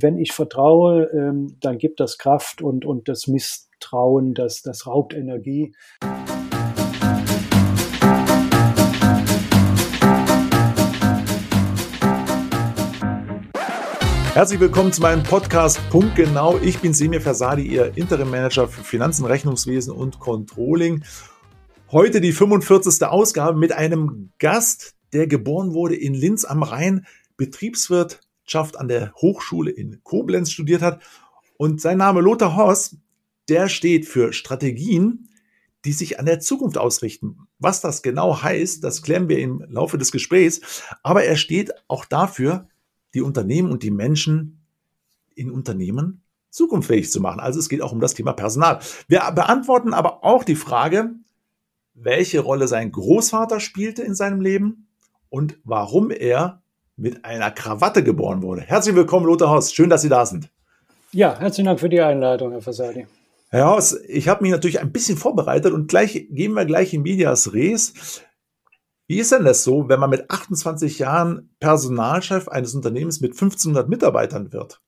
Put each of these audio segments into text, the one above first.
Wenn ich vertraue, ähm, dann gibt das Kraft und, und das Misstrauen, das, das raubt Energie. Herzlich willkommen zu meinem Podcast Punkt Genau. Ich bin Semir Versadi, Ihr Interim Manager für Finanzen, Rechnungswesen und Controlling. Heute die 45. Ausgabe mit einem Gast, der geboren wurde in Linz am Rhein, Betriebswirt, Wirtschaft an der Hochschule in Koblenz studiert hat. Und sein Name Lothar Horst, der steht für Strategien, die sich an der Zukunft ausrichten. Was das genau heißt, das klären wir im Laufe des Gesprächs. Aber er steht auch dafür, die Unternehmen und die Menschen in Unternehmen zukunftsfähig zu machen. Also es geht auch um das Thema Personal. Wir beantworten aber auch die Frage, welche Rolle sein Großvater spielte in seinem Leben und warum er mit einer Krawatte geboren wurde. Herzlich willkommen, Lothar Horst. Schön, dass Sie da sind. Ja, herzlichen Dank für die Einladung, Herr Fasadi. Herr Horst, ich habe mich natürlich ein bisschen vorbereitet und gleich gehen wir gleich in Medias Res. Wie ist denn das so, wenn man mit 28 Jahren Personalchef eines Unternehmens mit 1500 Mitarbeitern wird?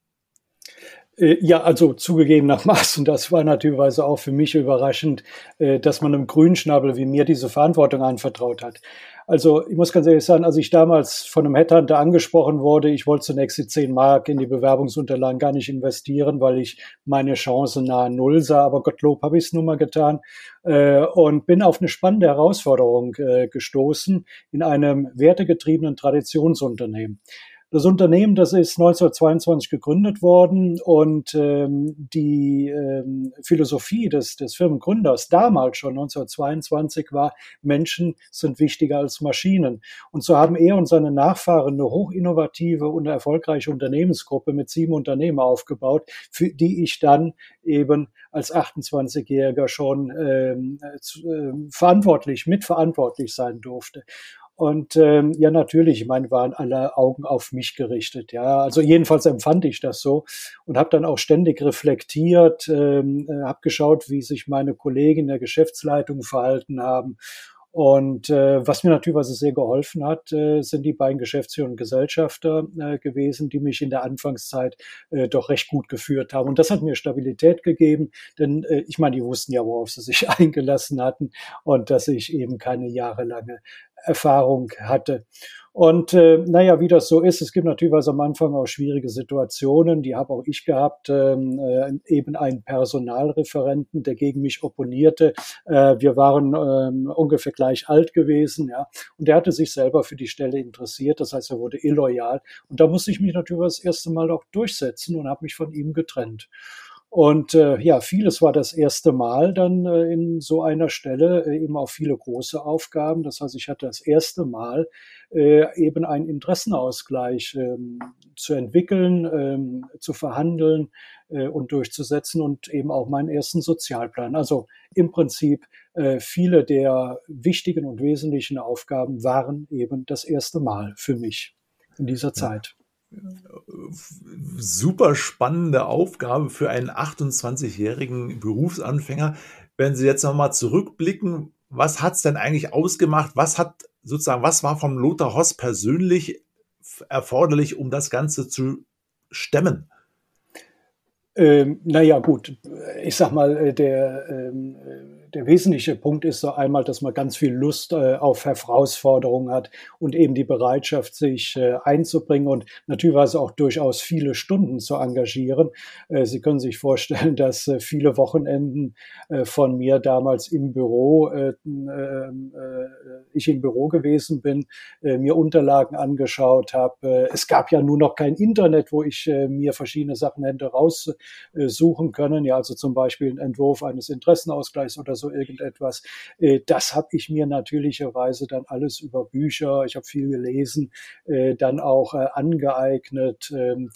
Äh, ja, also zugegebenermaßen, das war natürlich auch für mich überraschend, äh, dass man einem Grünschnabel wie mir diese Verantwortung anvertraut hat. Also ich muss ganz ehrlich sagen, als ich damals von einem Headhunter angesprochen wurde, ich wollte zunächst die 10 Mark in die Bewerbungsunterlagen gar nicht investieren, weil ich meine Chance nahe Null sah. Aber Gottlob habe ich es nun mal getan äh, und bin auf eine spannende Herausforderung äh, gestoßen in einem wertegetriebenen Traditionsunternehmen. Das Unternehmen, das ist 1922 gegründet worden und ähm, die ähm, Philosophie des, des Firmengründers damals schon 1922 war, Menschen sind wichtiger als Maschinen. Und so haben er und seine Nachfahren eine hochinnovative und erfolgreiche Unternehmensgruppe mit sieben Unternehmen aufgebaut, für die ich dann eben als 28-Jähriger schon ähm, äh, verantwortlich, mitverantwortlich sein durfte. Und ähm, ja, natürlich, ich meine, waren alle Augen auf mich gerichtet. Ja, also jedenfalls empfand ich das so und habe dann auch ständig reflektiert, ähm, äh, habe geschaut, wie sich meine Kollegen in der Geschäftsleitung verhalten haben und äh, was mir natürlich sehr geholfen hat, äh, sind die beiden Geschäftsführer und Gesellschafter äh, gewesen, die mich in der Anfangszeit äh, doch recht gut geführt haben. Und das hat mir Stabilität gegeben, denn äh, ich meine, die wussten ja, worauf sie sich eingelassen hatten und dass ich eben keine jahrelange Erfahrung hatte. Und äh, naja, wie das so ist, es gibt natürlich was am Anfang auch schwierige Situationen, die habe auch ich gehabt, ähm, äh, eben einen Personalreferenten, der gegen mich opponierte. Äh, wir waren ähm, ungefähr gleich alt gewesen, ja, und der hatte sich selber für die Stelle interessiert, das heißt, er wurde illoyal. Und da musste ich mich natürlich das erste Mal auch durchsetzen und habe mich von ihm getrennt. Und äh, ja, vieles war das erste Mal dann äh, in so einer Stelle, äh, eben auch viele große Aufgaben. Das heißt, ich hatte das erste Mal äh, eben einen Interessenausgleich ähm, zu entwickeln, ähm, zu verhandeln äh, und durchzusetzen und eben auch meinen ersten Sozialplan. Also im Prinzip äh, viele der wichtigen und wesentlichen Aufgaben waren eben das erste Mal für mich in dieser Zeit super spannende Aufgabe für einen 28-jährigen Berufsanfänger. Wenn Sie jetzt nochmal zurückblicken, was hat es denn eigentlich ausgemacht? Was hat sozusagen, was war vom Lothar Hoss persönlich erforderlich, um das Ganze zu stemmen? Ähm, naja, gut, ich sag mal, äh, der, ähm, der wesentliche Punkt ist so einmal, dass man ganz viel Lust äh, auf Herausforderungen hat und eben die Bereitschaft, sich äh, einzubringen und natürlich auch durchaus viele Stunden zu engagieren. Äh, Sie können sich vorstellen, dass äh, viele Wochenenden äh, von mir damals im Büro, äh, ich im Büro gewesen bin, mir Unterlagen angeschaut habe. es gab ja nur noch kein Internet, wo ich mir verschiedene Sachen hätte raussuchen können. Ja, also zum Beispiel ein Entwurf eines Interessenausgleichs oder so so irgendetwas. Äh, das habe ich mir natürlicherweise dann alles über Bücher, ich habe viel gelesen, äh, dann auch äh, angeeignet. Ähm,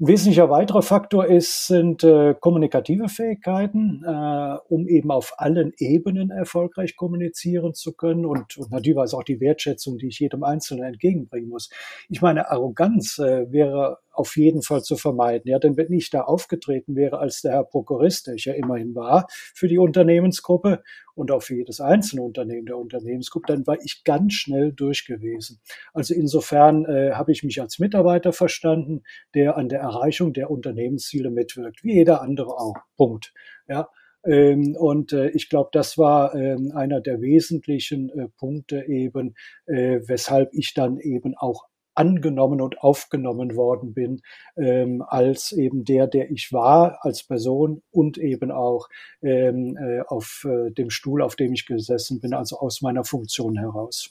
ein wesentlicher weiterer Faktor ist, sind äh, kommunikative Fähigkeiten, äh, um eben auf allen Ebenen erfolgreich kommunizieren zu können und, und natürlich auch die Wertschätzung, die ich jedem Einzelnen entgegenbringen muss. Ich meine, Arroganz äh, wäre auf jeden Fall zu vermeiden. Ja, denn wenn ich da aufgetreten wäre als der Herr Prokurist, der ich ja immerhin war, für die Unternehmensgruppe und auch für jedes einzelne Unternehmen der Unternehmensgruppe, dann war ich ganz schnell durch gewesen. Also insofern äh, habe ich mich als Mitarbeiter verstanden, der an der Erreichung der Unternehmensziele mitwirkt, wie jeder andere auch. Punkt. Ja, ähm, und äh, ich glaube, das war ähm, einer der wesentlichen äh, Punkte eben, äh, weshalb ich dann eben auch angenommen und aufgenommen worden bin ähm, als eben der, der ich war als Person und eben auch ähm, äh, auf äh, dem Stuhl, auf dem ich gesessen bin, also aus meiner Funktion heraus.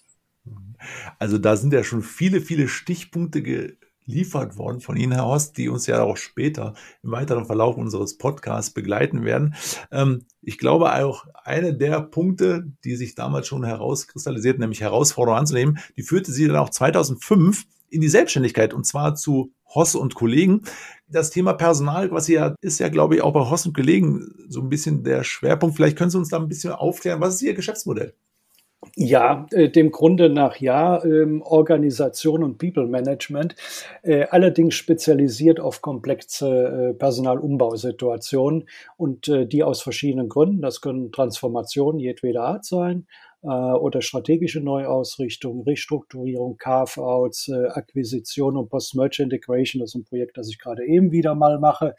Also da sind ja schon viele, viele Stichpunkte geliefert worden von Ihnen, Herr Horst, die uns ja auch später im weiteren Verlauf unseres Podcasts begleiten werden. Ähm, ich glaube auch, eine der Punkte, die sich damals schon herauskristallisiert, nämlich Herausforderungen anzunehmen, die führte Sie dann auch 2005 in die Selbstständigkeit und zwar zu Hoss und Kollegen. Das Thema Personal, was ja ist ja, glaube ich, auch bei Hoss und Kollegen so ein bisschen der Schwerpunkt. Vielleicht können Sie uns da ein bisschen aufklären. Was ist Ihr Geschäftsmodell? Ja, äh, dem Grunde nach ja, ähm, Organisation und People Management, äh, allerdings spezialisiert auf komplexe äh, Personalumbausituationen und äh, die aus verschiedenen Gründen. Das können Transformationen jedweder Art sein äh, oder strategische Neuausrichtung, Restrukturierung, Carve-outs, äh, Akquisition und Post-Merge Integration. Das ist ein Projekt, das ich gerade eben wieder mal mache.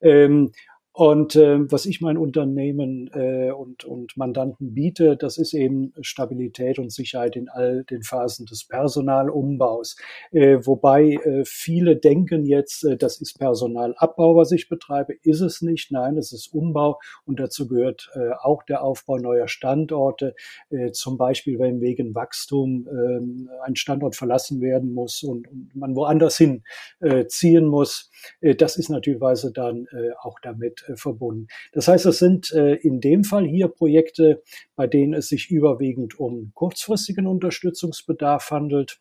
Ähm, und äh, was ich meinen Unternehmen äh, und, und Mandanten biete, das ist eben Stabilität und Sicherheit in all den Phasen des Personalumbaus. Äh, wobei äh, viele denken jetzt, äh, das ist Personalabbau, was ich betreibe. Ist es nicht. Nein, es ist Umbau und dazu gehört äh, auch der Aufbau neuer Standorte. Äh, zum Beispiel, wenn wegen Wachstum äh, ein Standort verlassen werden muss und, und man woanders hin äh, ziehen muss. Äh, das ist natürlich dann äh, auch damit äh, verbunden. Das heißt, es sind äh, in dem Fall hier Projekte, bei denen es sich überwiegend um kurzfristigen Unterstützungsbedarf handelt.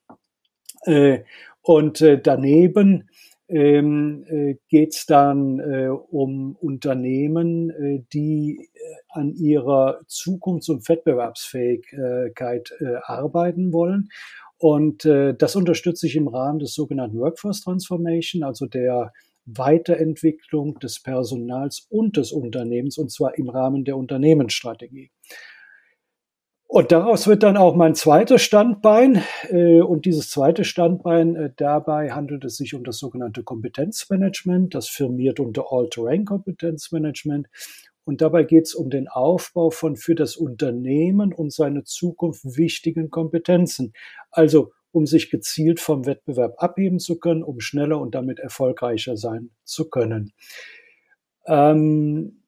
Äh, und daneben ähm, äh, geht es dann um Unternehmen, die an ihrer Zukunfts- und Wettbewerbsfähigkeit arbeiten wollen. Und das unterstütze ich im Rahmen des sogenannten Workforce Transformation, also der Weiterentwicklung des Personals und des Unternehmens, und zwar im Rahmen der Unternehmensstrategie. Und daraus wird dann auch mein zweites Standbein. Äh, und dieses zweite Standbein, äh, dabei handelt es sich um das sogenannte Kompetenzmanagement. Das firmiert unter All-Terrain Kompetenzmanagement. Und dabei geht es um den Aufbau von für das Unternehmen und seine Zukunft wichtigen Kompetenzen. Also um sich gezielt vom Wettbewerb abheben zu können, um schneller und damit erfolgreicher sein zu können. Ähm,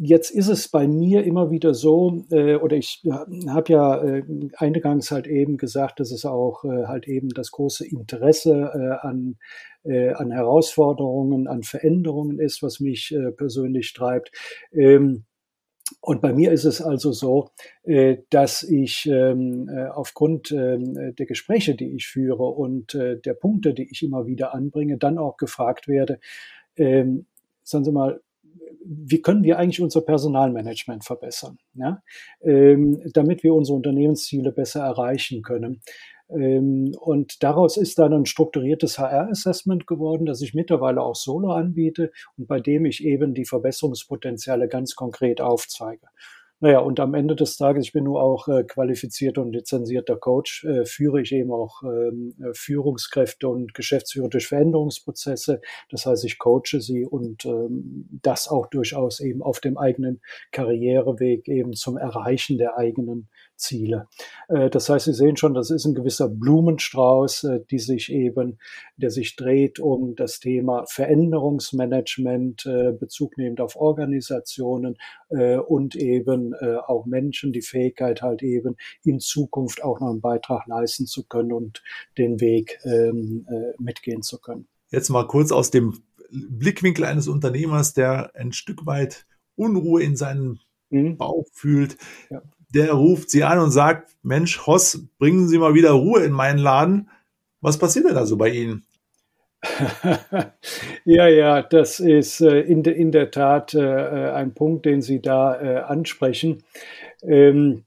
Jetzt ist es bei mir immer wieder so, äh, oder ich habe ja äh, eingangs halt eben gesagt, dass es auch äh, halt eben das große Interesse äh, an, äh, an Herausforderungen, an Veränderungen ist, was mich äh, persönlich treibt. Ähm, und bei mir ist es also so, äh, dass ich ähm, äh, aufgrund ähm, der Gespräche, die ich führe und äh, der Punkte, die ich immer wieder anbringe, dann auch gefragt werde, ähm, sagen Sie mal, wie können wir eigentlich unser Personalmanagement verbessern, ja? damit wir unsere Unternehmensziele besser erreichen können. Ähm, und daraus ist dann ein strukturiertes HR-Assessment geworden, das ich mittlerweile auch solo anbiete und bei dem ich eben die Verbesserungspotenziale ganz konkret aufzeige. Naja, und am Ende des Tages, ich bin nur auch äh, qualifizierter und lizenzierter Coach, äh, führe ich eben auch ähm, äh, Führungskräfte und Geschäftsführer durch Veränderungsprozesse. Das heißt, ich coache sie und ähm, das auch durchaus eben auf dem eigenen Karriereweg eben zum Erreichen der eigenen Ziele. Äh, das heißt, Sie sehen schon, das ist ein gewisser Blumenstrauß, äh, die sich eben, der sich dreht um das Thema Veränderungsmanagement, äh, Bezug nehmend auf Organisationen und eben auch Menschen, die Fähigkeit halt eben in Zukunft auch noch einen Beitrag leisten zu können und den Weg ähm, mitgehen zu können. Jetzt mal kurz aus dem Blickwinkel eines Unternehmers, der ein Stück weit Unruhe in seinem mhm. Bauch fühlt. Ja der ruft sie an und sagt, Mensch, Hoss, bringen Sie mal wieder Ruhe in meinen Laden. Was passiert denn da so bei Ihnen? ja, ja, das ist äh, in, de, in, der Tat äh, ein Punkt, den Sie da äh, ansprechen. Ähm,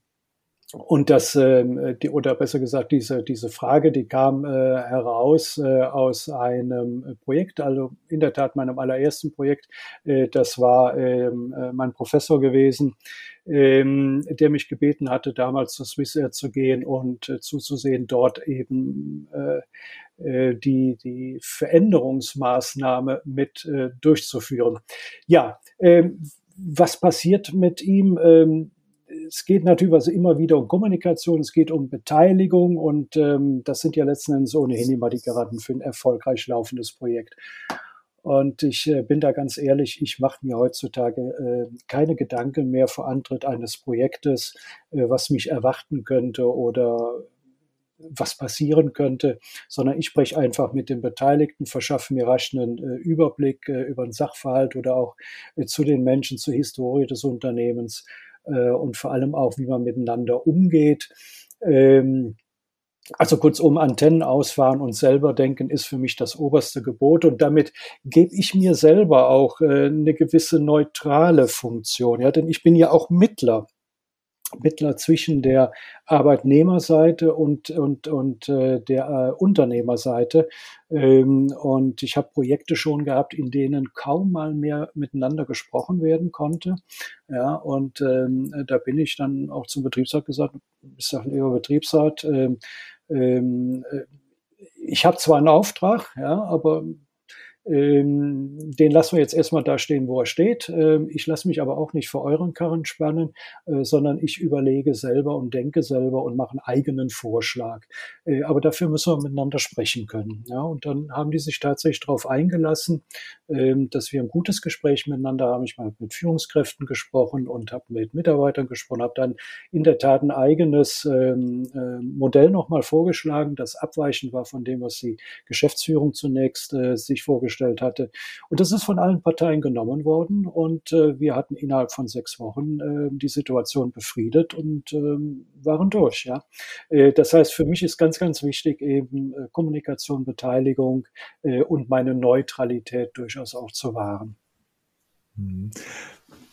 und das, äh, die, oder besser gesagt, diese, diese Frage, die kam äh, heraus äh, aus einem Projekt, also in der Tat meinem allerersten Projekt. Äh, das war ähm, äh, mein Professor gewesen, ähm, der mich gebeten hatte, damals zur Swissair zu gehen und äh, zuzusehen, dort eben äh, äh die, die Veränderungsmaßnahme mit äh, durchzuführen. Ja, ähm, was passiert mit ihm? Ähm, es geht natürlich also immer wieder um Kommunikation, es geht um Beteiligung und ähm, das sind ja letzten Endes ohnehin immer die Garanten für ein erfolgreich laufendes Projekt. Und ich äh, bin da ganz ehrlich, ich mache mir heutzutage äh, keine Gedanken mehr vor Antritt eines Projektes, äh, was mich erwarten könnte oder was passieren könnte, sondern ich spreche einfach mit den Beteiligten, verschaffe mir rasch einen äh, Überblick äh, über den Sachverhalt oder auch äh, zu den Menschen, zur Historie des Unternehmens äh, und vor allem auch, wie man miteinander umgeht. Ähm, also kurzum, Antennen ausfahren und selber denken ist für mich das oberste Gebot und damit gebe ich mir selber auch äh, eine gewisse neutrale Funktion. Ja, denn ich bin ja auch Mittler Mittler zwischen der Arbeitnehmerseite und, und, und äh, der äh, Unternehmerseite. Ähm, und ich habe Projekte schon gehabt, in denen kaum mal mehr miteinander gesprochen werden konnte. Ja, und ähm, da bin ich dann auch zum Betriebsrat gesagt, ich sage, lieber Betriebsrat, ähm, ähm, äh, ich habe zwar einen Auftrag, ja, aber den lassen wir jetzt erstmal da stehen, wo er steht. Ähm, ich lasse mich aber auch nicht vor euren Karren spannen, äh, sondern ich überlege selber und denke selber und mache einen eigenen Vorschlag. Äh, aber dafür müssen wir miteinander sprechen können. Ja? Und dann haben die sich tatsächlich darauf eingelassen, ähm, dass wir ein gutes Gespräch miteinander haben. Ich habe mit Führungskräften gesprochen und habe mit Mitarbeitern gesprochen, habe dann in der Tat ein eigenes ähm, Modell nochmal vorgeschlagen, das abweichend war von dem, was die Geschäftsführung zunächst äh, sich vorgestellt vorgestellt hatte. Und das ist von allen Parteien genommen worden und äh, wir hatten innerhalb von sechs Wochen äh, die Situation befriedet und ähm, waren durch. Ja, äh, das heißt, für mich ist ganz, ganz wichtig eben äh, Kommunikation, Beteiligung äh, und meine Neutralität durchaus auch zu wahren. Mhm.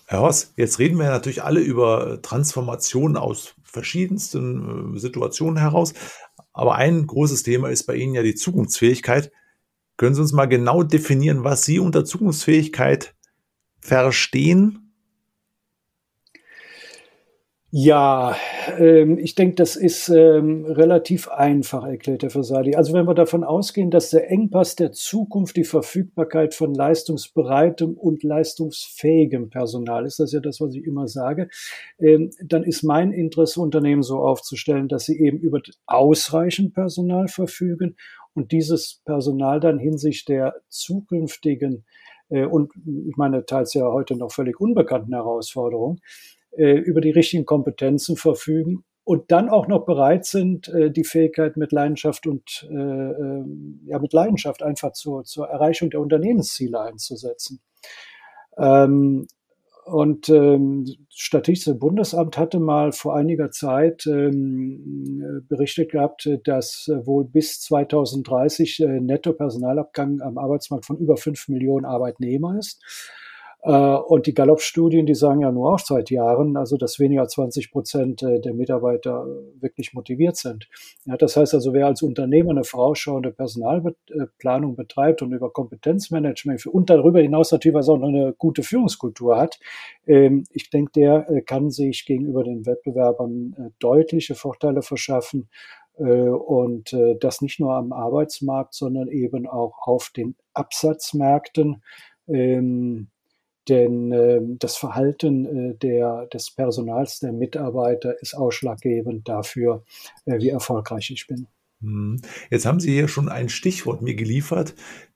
Herr Horst, jetzt reden wir natürlich alle über Transformationen aus verschiedensten äh, Situationen heraus. Aber ein großes Thema ist bei Ihnen ja die Zukunftsfähigkeit. Können Sie uns mal genau definieren, was Sie unter Zukunftsfähigkeit verstehen? Ja, ähm, ich denke, das ist ähm, relativ einfach erklärt, Herr Fasadi. Also wenn wir davon ausgehen, dass der Engpass der Zukunft die Verfügbarkeit von leistungsbereitem und leistungsfähigem Personal ist, das ist ja das, was ich immer sage, ähm, dann ist mein Interesse, Unternehmen so aufzustellen, dass sie eben über ausreichend Personal verfügen und dieses Personal dann hinsichtlich der zukünftigen äh, und ich meine teils ja heute noch völlig unbekannten Herausforderungen äh, über die richtigen Kompetenzen verfügen und dann auch noch bereit sind, äh, die Fähigkeit mit Leidenschaft und äh, ähm, ja mit Leidenschaft einfach zur, zur Erreichung der Unternehmensziele einzusetzen. Ähm, und ähm, Statistische Bundesamt hatte mal vor einiger Zeit ähm, berichtet gehabt, dass wohl bis 2030 äh, Netto-Personalabgang am Arbeitsmarkt von über fünf Millionen Arbeitnehmer ist. Äh, und die Gallup-Studien, die sagen ja nur auch seit Jahren, also dass weniger als 20 Prozent äh, der Mitarbeiter wirklich motiviert sind. Ja, das heißt also, wer als Unternehmer eine vorausschauende Personalplanung betreibt und über Kompetenzmanagement und darüber hinaus natürlich auch noch eine gute Führungskultur hat, ähm, ich denke, der äh, kann sich gegenüber den Wettbewerbern deutliche Vorteile verschaffen und das nicht nur am Arbeitsmarkt, sondern eben auch auf den Absatzmärkten. Denn äh, das Verhalten äh, der, des Personals, der Mitarbeiter ist ausschlaggebend dafür, äh, wie erfolgreich ich bin. Hm. Jetzt haben Sie hier schon ein Stichwort mir geliefert,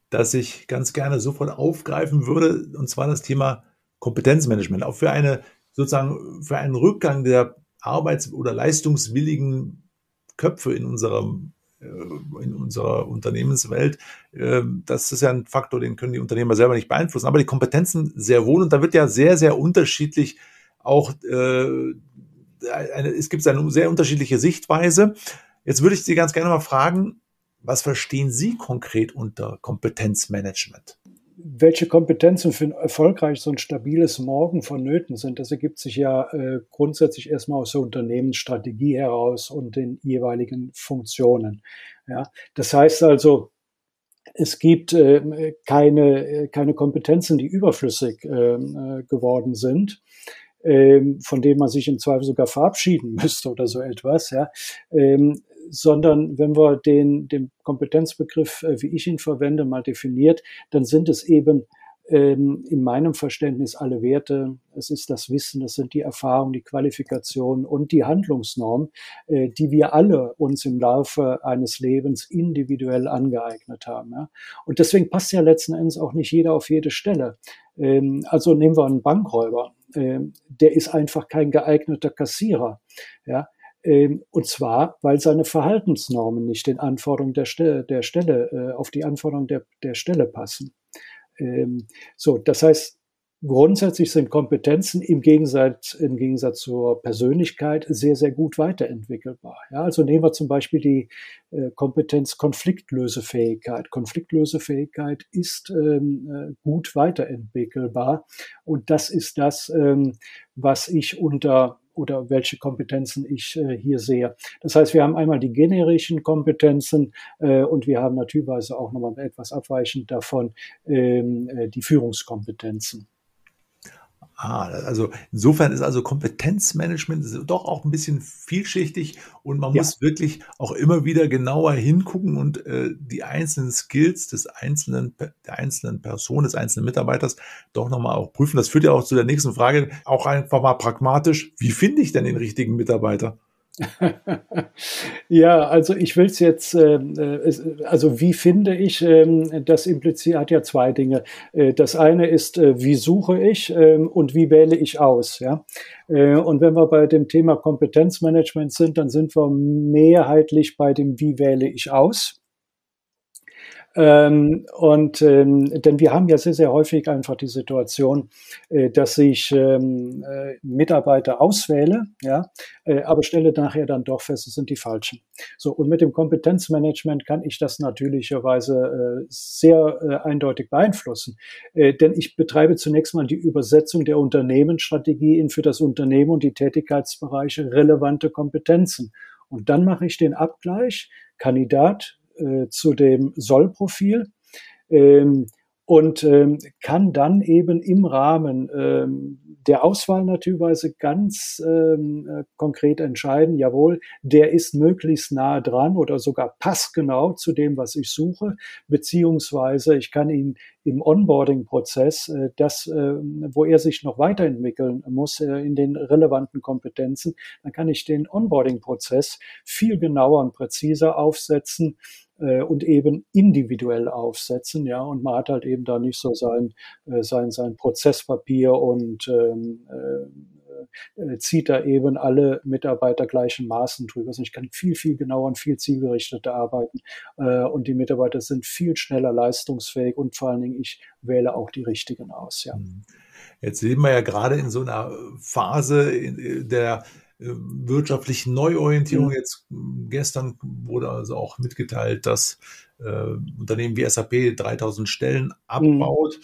das ich ganz gerne sofort aufgreifen würde, und zwar das Thema Kompetenzmanagement. Auch für eine sozusagen für einen Rückgang der arbeits- oder leistungswilligen Köpfe in unserem in unserer Unternehmenswelt. Ähm, das ist ja ein Faktor, den können die Unternehmer selber nicht beeinflussen, aber die Kompetenzen sehr wohl. Und da wird ja sehr, sehr unterschiedlich auch, äh, es gibt eine sehr unterschiedliche Sichtweise. Jetzt würde ich Sie ganz gerne mal fragen, was verstehen Sie konkret unter Kompetenzmanagement? Welche Kompetenzen für ein erfolgreiches und stabiles Morgen vonnöten sind, das ergibt sich ja äh, grundsätzlich erstmal aus der Unternehmensstrategie heraus und den jeweiligen Funktionen. Ja, das heißt also, es gibt äh, keine, äh, keine Kompetenzen, die überflüssig ähm, äh, geworden sind, ähm, von denen man sich im Zweifel sogar verabschieden müsste oder so etwas. Ja. Sondern wenn wir den, den Kompetenzbegriff, äh, wie ich ihn verwende, mal definiert, dann sind es eben ähm, in meinem Verständnis alle Werte. Es ist das Wissen, es sind die Erfahrungen, die Qualifikationen und die Handlungsnormen, äh, die wir alle uns im Laufe eines Lebens individuell angeeignet haben. Ja? Und deswegen passt ja letzten Endes auch nicht jeder auf jede Stelle. Ähm, also nehmen wir einen Bankräuber. Ähm, der ist einfach kein geeigneter Kassierer. Ja, und zwar, weil seine Verhaltensnormen nicht den Anforderungen der Stelle, der Stelle äh, auf die Anforderungen der, der Stelle passen. Ähm, so, das heißt, grundsätzlich sind Kompetenzen im Gegensatz, im Gegensatz zur Persönlichkeit sehr, sehr gut weiterentwickelbar. Ja, also nehmen wir zum Beispiel die äh, Kompetenz Konfliktlösefähigkeit. Konfliktlösefähigkeit ist ähm, äh, gut weiterentwickelbar und das ist das, ähm, was ich unter oder welche Kompetenzen ich äh, hier sehe. Das heißt, wir haben einmal die generischen Kompetenzen äh, und wir haben natürlich auch nochmal etwas abweichend davon ähm, äh, die Führungskompetenzen. Ah, also insofern ist also Kompetenzmanagement doch auch ein bisschen vielschichtig und man ja. muss wirklich auch immer wieder genauer hingucken und äh, die einzelnen Skills des einzelnen, der einzelnen Person, des einzelnen Mitarbeiters doch nochmal auch prüfen. Das führt ja auch zu der nächsten Frage, auch einfach mal pragmatisch, wie finde ich denn den richtigen Mitarbeiter? ja, also ich will es jetzt, äh, also wie finde ich, äh, das impliziert hat ja zwei Dinge. Äh, das eine ist, äh, wie suche ich ähm, und wie wähle ich aus. Ja? Äh, und wenn wir bei dem Thema Kompetenzmanagement sind, dann sind wir mehrheitlich bei dem, wie wähle ich aus. Ähm, und ähm, denn wir haben ja sehr, sehr häufig einfach die Situation, äh, dass ich ähm, äh, Mitarbeiter auswähle, ja, äh, aber stelle nachher dann doch fest, es sind die falschen. So, und mit dem Kompetenzmanagement kann ich das natürlicherweise äh, sehr äh, eindeutig beeinflussen. Äh, denn ich betreibe zunächst mal die Übersetzung der Unternehmensstrategie in für das Unternehmen und die Tätigkeitsbereiche relevante Kompetenzen. Und dann mache ich den Abgleich, Kandidat zu dem Sollprofil. Ähm, und ähm, kann dann eben im Rahmen ähm, der Auswahl natürlich ganz ähm, äh, konkret entscheiden, jawohl, der ist möglichst nah dran oder sogar passgenau zu dem, was ich suche, beziehungsweise ich kann ihn im Onboarding-Prozess, äh, das, äh, wo er sich noch weiterentwickeln muss äh, in den relevanten Kompetenzen, dann kann ich den Onboarding-Prozess viel genauer und präziser aufsetzen äh, und eben individuell aufsetzen, ja, und man hat halt eben da nicht so sein, äh, sein, sein Prozesspapier und ähm, äh, äh, zieht da eben alle Mitarbeiter gleichen Maßen drüber. Also ich kann viel, viel genauer und viel zielgerichteter arbeiten äh, und die Mitarbeiter sind viel schneller leistungsfähig und vor allen Dingen ich wähle auch die richtigen aus, ja. Mhm. Jetzt leben wir ja gerade in so einer Phase der äh, wirtschaftlichen Neuorientierung. Mhm. Jetzt gestern wurde also auch mitgeteilt, dass äh, Unternehmen wie SAP 3000 Stellen abbaut.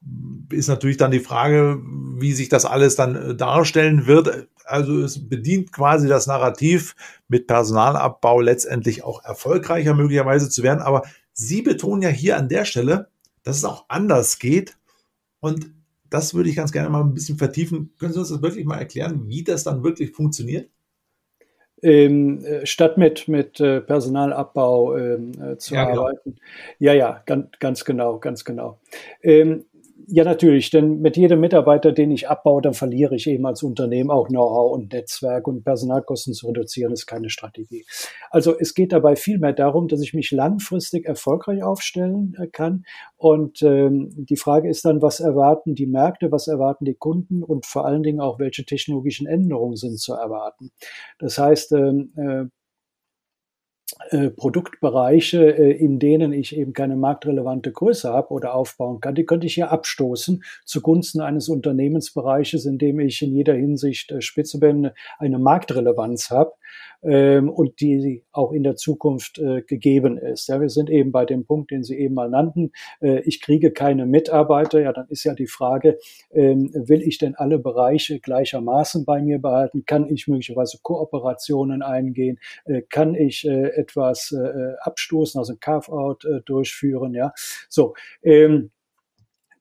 Mhm. Ist natürlich dann die Frage, wie sich das alles dann äh, darstellen wird. Also es bedient quasi das Narrativ, mit Personalabbau letztendlich auch erfolgreicher möglicherweise zu werden. Aber Sie betonen ja hier an der Stelle, dass es auch anders geht. Und das würde ich ganz gerne mal ein bisschen vertiefen. Können Sie uns das wirklich mal erklären, wie das dann wirklich funktioniert? Ähm, äh, statt mit, mit äh, Personalabbau ähm, äh, zu ja, genau. arbeiten. Genau. Ja, ja, ganz, ganz genau, ganz genau. Ähm, ja, natürlich, denn mit jedem Mitarbeiter, den ich abbaue, dann verliere ich eben als Unternehmen auch Know-how und Netzwerk und Personalkosten zu reduzieren, ist keine Strategie. Also es geht dabei vielmehr darum, dass ich mich langfristig erfolgreich aufstellen äh, kann. Und ähm, die Frage ist dann, was erwarten die Märkte, was erwarten die Kunden und vor allen Dingen auch, welche technologischen Änderungen sind zu erwarten. Das heißt, ähm, äh, äh, Produktbereiche, äh, in denen ich eben keine marktrelevante Größe habe oder aufbauen kann, die könnte ich ja abstoßen zugunsten eines Unternehmensbereiches, in dem ich in jeder Hinsicht äh, Spitze bin, eine Marktrelevanz habe. Ähm, und die auch in der Zukunft äh, gegeben ist. Ja, wir sind eben bei dem Punkt, den Sie eben mal nannten. Äh, ich kriege keine Mitarbeiter. Ja, dann ist ja die Frage, ähm, will ich denn alle Bereiche gleichermaßen bei mir behalten? Kann ich möglicherweise Kooperationen eingehen? Äh, kann ich äh, etwas äh, abstoßen, also ein Carve-out äh, durchführen? Ja, so. Ähm,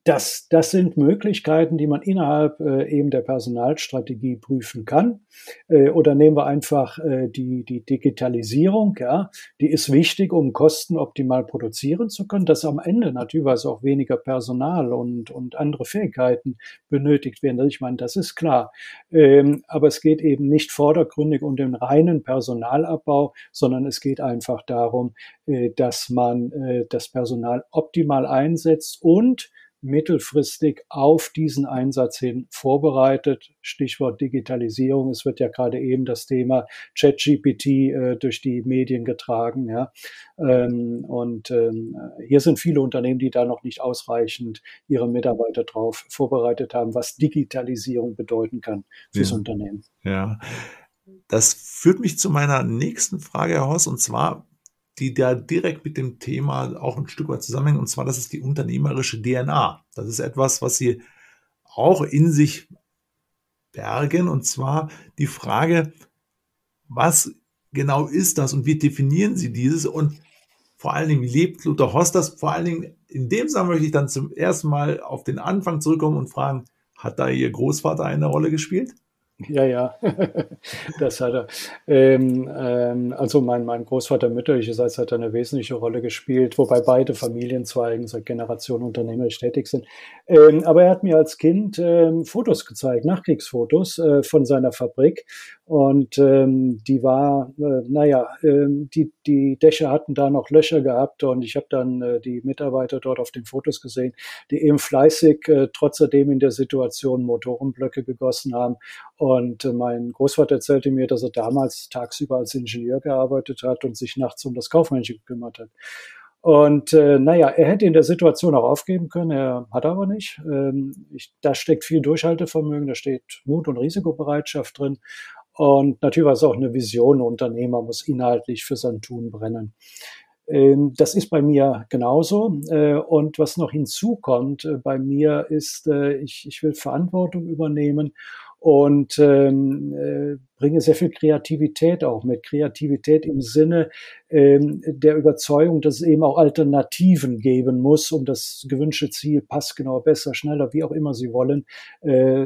das, das sind Möglichkeiten, die man innerhalb äh, eben der Personalstrategie prüfen kann. Äh, oder nehmen wir einfach äh, die, die Digitalisierung, ja, die ist wichtig, um Kosten optimal produzieren zu können, dass am Ende natürlich auch weniger Personal und, und andere Fähigkeiten benötigt werden. Ich meine, das ist klar. Ähm, aber es geht eben nicht vordergründig um den reinen Personalabbau, sondern es geht einfach darum, äh, dass man äh, das Personal optimal einsetzt und mittelfristig auf diesen Einsatz hin vorbereitet. Stichwort Digitalisierung. Es wird ja gerade eben das Thema ChatGPT äh, durch die Medien getragen. Ja. Ähm, und ähm, hier sind viele Unternehmen, die da noch nicht ausreichend ihre Mitarbeiter drauf vorbereitet haben, was Digitalisierung bedeuten kann fürs ja. Unternehmen. Ja. Das führt mich zu meiner nächsten Frage, Herr Horst, und zwar, die da direkt mit dem Thema auch ein Stück weit zusammenhängen. Und zwar, das ist die unternehmerische DNA. Das ist etwas, was Sie auch in sich bergen. Und zwar die Frage, was genau ist das und wie definieren Sie dieses? Und vor allen Dingen, wie lebt Luther Horst das? Vor allen Dingen, in dem Fall möchte ich dann zum ersten Mal auf den Anfang zurückkommen und fragen, hat da Ihr Großvater eine Rolle gespielt? Ja, ja, das hat er. Ähm, ähm, also mein, mein Großvater mütterlicherseits hat eine wesentliche Rolle gespielt, wobei beide Familienzweigen seit Generationen unternehmerisch tätig sind. Ähm, aber er hat mir als Kind ähm, Fotos gezeigt, Nachkriegsfotos äh, von seiner Fabrik. Und ähm, die war, äh, naja, äh, die, die Dächer hatten da noch Löcher gehabt und ich habe dann äh, die Mitarbeiter dort auf den Fotos gesehen, die eben fleißig, äh, trotzdem in der Situation Motorenblöcke gegossen haben. Und äh, mein Großvater erzählte mir, dass er damals tagsüber als Ingenieur gearbeitet hat und sich nachts um das Kaufmännische gekümmert hat. Und äh, naja, er hätte in der Situation auch aufgeben können, er hat aber nicht. Ähm, ich, da steckt viel Durchhaltevermögen, da steht Mut und Risikobereitschaft drin. Und natürlich war es auch eine Vision, ein Unternehmer muss inhaltlich für sein Tun brennen. Ähm, das ist bei mir genauso. Äh, und was noch hinzukommt äh, bei mir ist, äh, ich, ich will Verantwortung übernehmen und ähm, äh, bringe sehr viel Kreativität auch mit. Kreativität im Sinne ähm, der Überzeugung, dass es eben auch Alternativen geben muss, um das gewünschte Ziel passgenauer, besser, schneller, wie auch immer Sie wollen,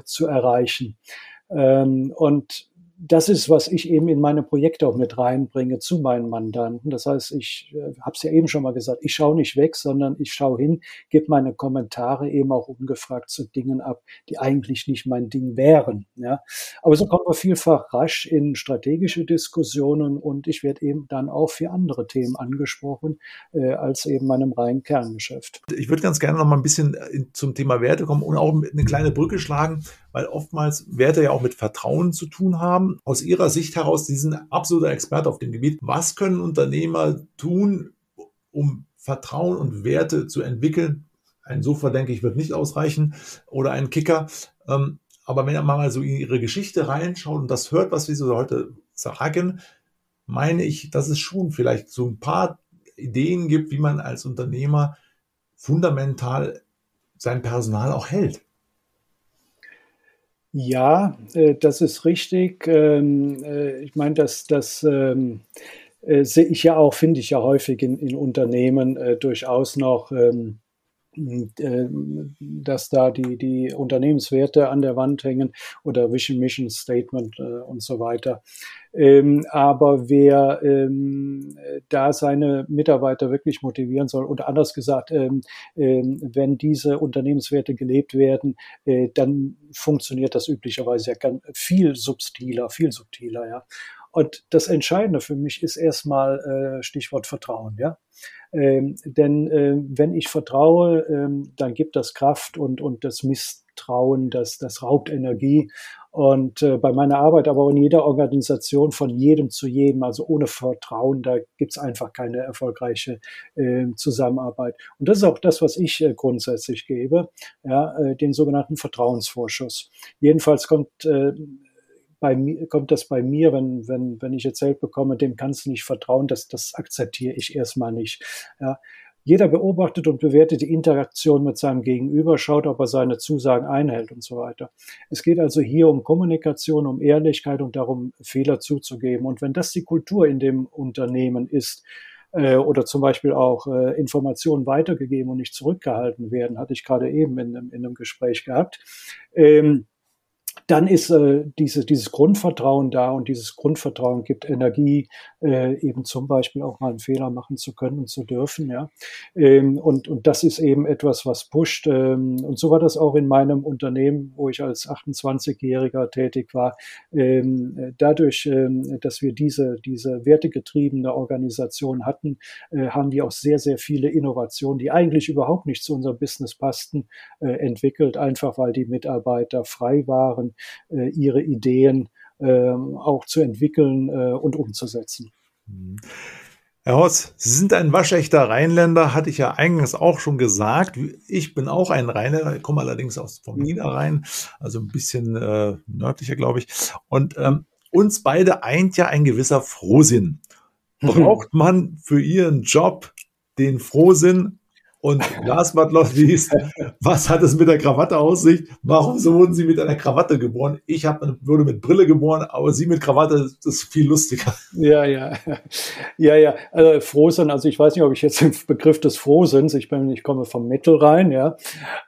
zu erreichen. Und das ist, was ich eben in meine Projekte auch mit reinbringe zu meinen Mandanten. Das heißt, ich äh, habe es ja eben schon mal gesagt, ich schaue nicht weg, sondern ich schaue hin, gebe meine Kommentare eben auch ungefragt zu Dingen ab, die eigentlich nicht mein Ding wären. Ja. Aber so kommen wir vielfach rasch in strategische Diskussionen und ich werde eben dann auch für andere Themen angesprochen, äh, als eben meinem reinen Kerngeschäft. Ich würde ganz gerne noch mal ein bisschen äh, zum Thema Werte kommen und auch eine kleine Brücke schlagen, weil oftmals Werte ja auch mit Vertrauen zu tun haben. Aus Ihrer Sicht heraus, Sie sind absoluter Experte auf dem Gebiet. Was können Unternehmer tun, um Vertrauen und Werte zu entwickeln? Ein Sofa, denke ich, wird nicht ausreichen oder ein Kicker. Ähm, aber wenn man mal so in Ihre Geschichte reinschaut und das hört, was wir so heute sagen, meine ich, dass es schon vielleicht so ein paar Ideen gibt, wie man als Unternehmer fundamental sein Personal auch hält. Ja, äh, das ist richtig. Ähm, äh, ich meine, das, das ähm, äh, sehe ich ja auch, finde ich ja häufig in, in Unternehmen äh, durchaus noch. Ähm, äh, dass da die, die Unternehmenswerte an der Wand hängen oder Vision Mission Statement äh, und so weiter. Ähm, aber wer ähm, da seine Mitarbeiter wirklich motivieren soll, oder anders gesagt, ähm, ähm, wenn diese Unternehmenswerte gelebt werden, äh, dann funktioniert das üblicherweise ja viel subtiler, viel subtiler, ja. Und das Entscheidende für mich ist erstmal äh, Stichwort Vertrauen, ja. Ähm, denn äh, wenn ich vertraue, ähm, dann gibt das Kraft und, und das Misstrauen, das, das raubt Energie. Und äh, bei meiner Arbeit, aber auch in jeder Organisation von jedem zu jedem, also ohne Vertrauen, da gibt's einfach keine erfolgreiche äh, Zusammenarbeit. Und das ist auch das, was ich äh, grundsätzlich gebe, ja, äh, den sogenannten Vertrauensvorschuss. Jedenfalls kommt äh, bei mir, kommt das bei mir, wenn, wenn, wenn ich erzählt bekomme, dem kannst du nicht vertrauen, das, das akzeptiere ich erstmal nicht. Ja. Jeder beobachtet und bewertet die Interaktion mit seinem Gegenüber, schaut, ob er seine Zusagen einhält und so weiter. Es geht also hier um Kommunikation, um Ehrlichkeit und darum, Fehler zuzugeben. Und wenn das die Kultur in dem Unternehmen ist, äh, oder zum Beispiel auch äh, Informationen weitergegeben und nicht zurückgehalten werden, hatte ich gerade eben in, in einem Gespräch gehabt. Ähm, dann ist äh, diese, dieses Grundvertrauen da und dieses Grundvertrauen gibt Energie, äh, eben zum Beispiel auch mal einen Fehler machen zu können und zu dürfen. Ja? Ähm, und, und das ist eben etwas, was pusht. Ähm, und so war das auch in meinem Unternehmen, wo ich als 28-Jähriger tätig war. Ähm, dadurch, ähm, dass wir diese, diese wertegetriebene Organisation hatten, äh, haben wir auch sehr, sehr viele Innovationen, die eigentlich überhaupt nicht zu unserem Business passten, äh, entwickelt, einfach weil die Mitarbeiter frei waren äh, ihre Ideen ähm, auch zu entwickeln äh, und umzusetzen. Mhm. Herr Hoss, Sie sind ein waschechter Rheinländer, hatte ich ja eingangs auch schon gesagt. Ich bin auch ein Rheinländer, komme allerdings aus vom Niederrhein, also ein bisschen äh, nördlicher, glaube ich. Und ähm, uns beide eint ja ein gewisser Frohsinn. Braucht man für Ihren Job den Frohsinn und last but not least, was hat es mit der Krawatte aus sich? Warum so wurden Sie mit einer Krawatte geboren? Ich hab, wurde mit Brille geboren, aber Sie mit Krawatte, das ist viel lustiger. Ja, ja. Ja, ja. Also Frohsinn, also ich weiß nicht, ob ich jetzt den Begriff des Frohsinns, ich bin, ich komme vom Mittelrhein, ja,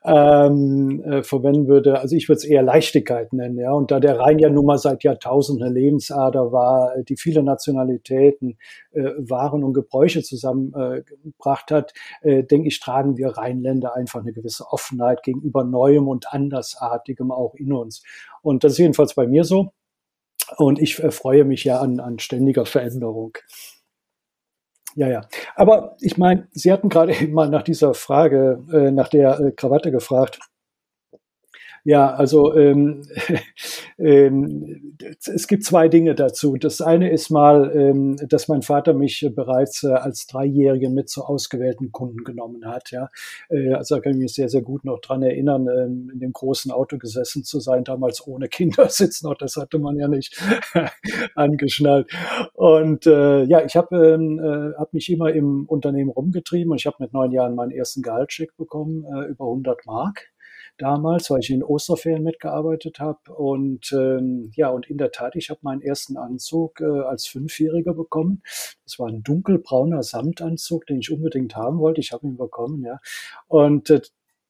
ähm, äh, verwenden würde. Also ich würde es eher Leichtigkeit nennen, ja. Und da der Rhein ja nun mal seit Jahrtausenden eine Lebensader war, die viele Nationalitäten, äh, Waren und Gebräuche zusammengebracht äh, hat, denke ich, tragen wir Rheinländer einfach eine gewisse Offenheit gegenüber Neuem und Andersartigem auch in uns. Und das ist jedenfalls bei mir so. Und ich äh, freue mich ja an, an ständiger Veränderung. Ja, ja. Aber ich meine, Sie hatten gerade eben mal nach dieser Frage, äh, nach der äh, Krawatte gefragt. Ja, also ähm, ähm, es gibt zwei Dinge dazu. Das eine ist mal, ähm, dass mein Vater mich bereits äh, als Dreijährigen mit zu ausgewählten Kunden genommen hat. Ja, äh, also da kann ich mich sehr, sehr gut noch dran erinnern, ähm, in dem großen Auto gesessen zu sein, damals ohne Kindersitz noch. Das hatte man ja nicht angeschnallt. Und äh, ja, ich habe ähm, äh, hab mich immer im Unternehmen rumgetrieben und ich habe mit neun Jahren meinen ersten Gehaltscheck bekommen, äh, über 100 Mark damals, weil ich in Osterferien mitgearbeitet habe. Und ähm, ja, und in der Tat, ich habe meinen ersten Anzug äh, als Fünfjähriger bekommen. Das war ein dunkelbrauner Samtanzug, den ich unbedingt haben wollte. Ich habe ihn bekommen, ja. Und äh,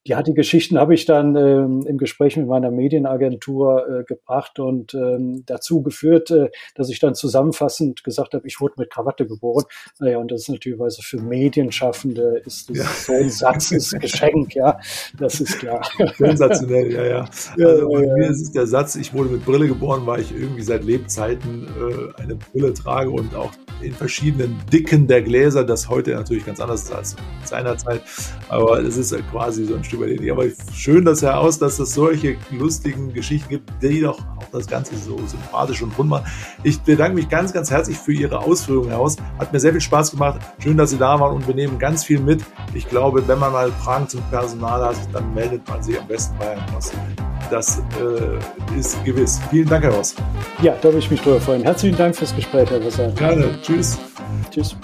ja, die Geschichten habe ich dann ähm, im Gespräch mit meiner Medienagentur äh, gebracht und ähm, dazu geführt, äh, dass ich dann zusammenfassend gesagt habe, ich wurde mit Krawatte geboren. Naja, und das ist natürlich also für Medienschaffende ist das, ja. so ein Satz ist Geschenk, ja, das ist klar. Sensationell, ja, ja. Also bei ja, mir ist es der Satz, ich wurde mit Brille geboren, weil ich irgendwie seit Lebzeiten äh, eine Brille trage und auch in verschiedenen Dicken der Gläser, das heute natürlich ganz anders ist als seinerzeit, aber es ist quasi so ein Stück weit Aber schön, dass heraus, dass es solche lustigen Geschichten gibt, die doch auch das Ganze so sympathisch und rund machen. Ich bedanke mich ganz, ganz herzlich für Ihre Ausführungen heraus. Hat mir sehr viel Spaß gemacht. Schön, dass Sie da waren und wir nehmen ganz viel mit. Ich glaube, wenn man mal Fragen zum Personal hat, dann meldet man sich am besten bei Herrn Ross. Das äh, ist gewiss. Vielen Dank, Herr Ross. Ja, da würde ich mich drüber freuen. Herzlichen Dank fürs Gespräch, Herr Wasser. Gerne. Tschüss. Tschüss.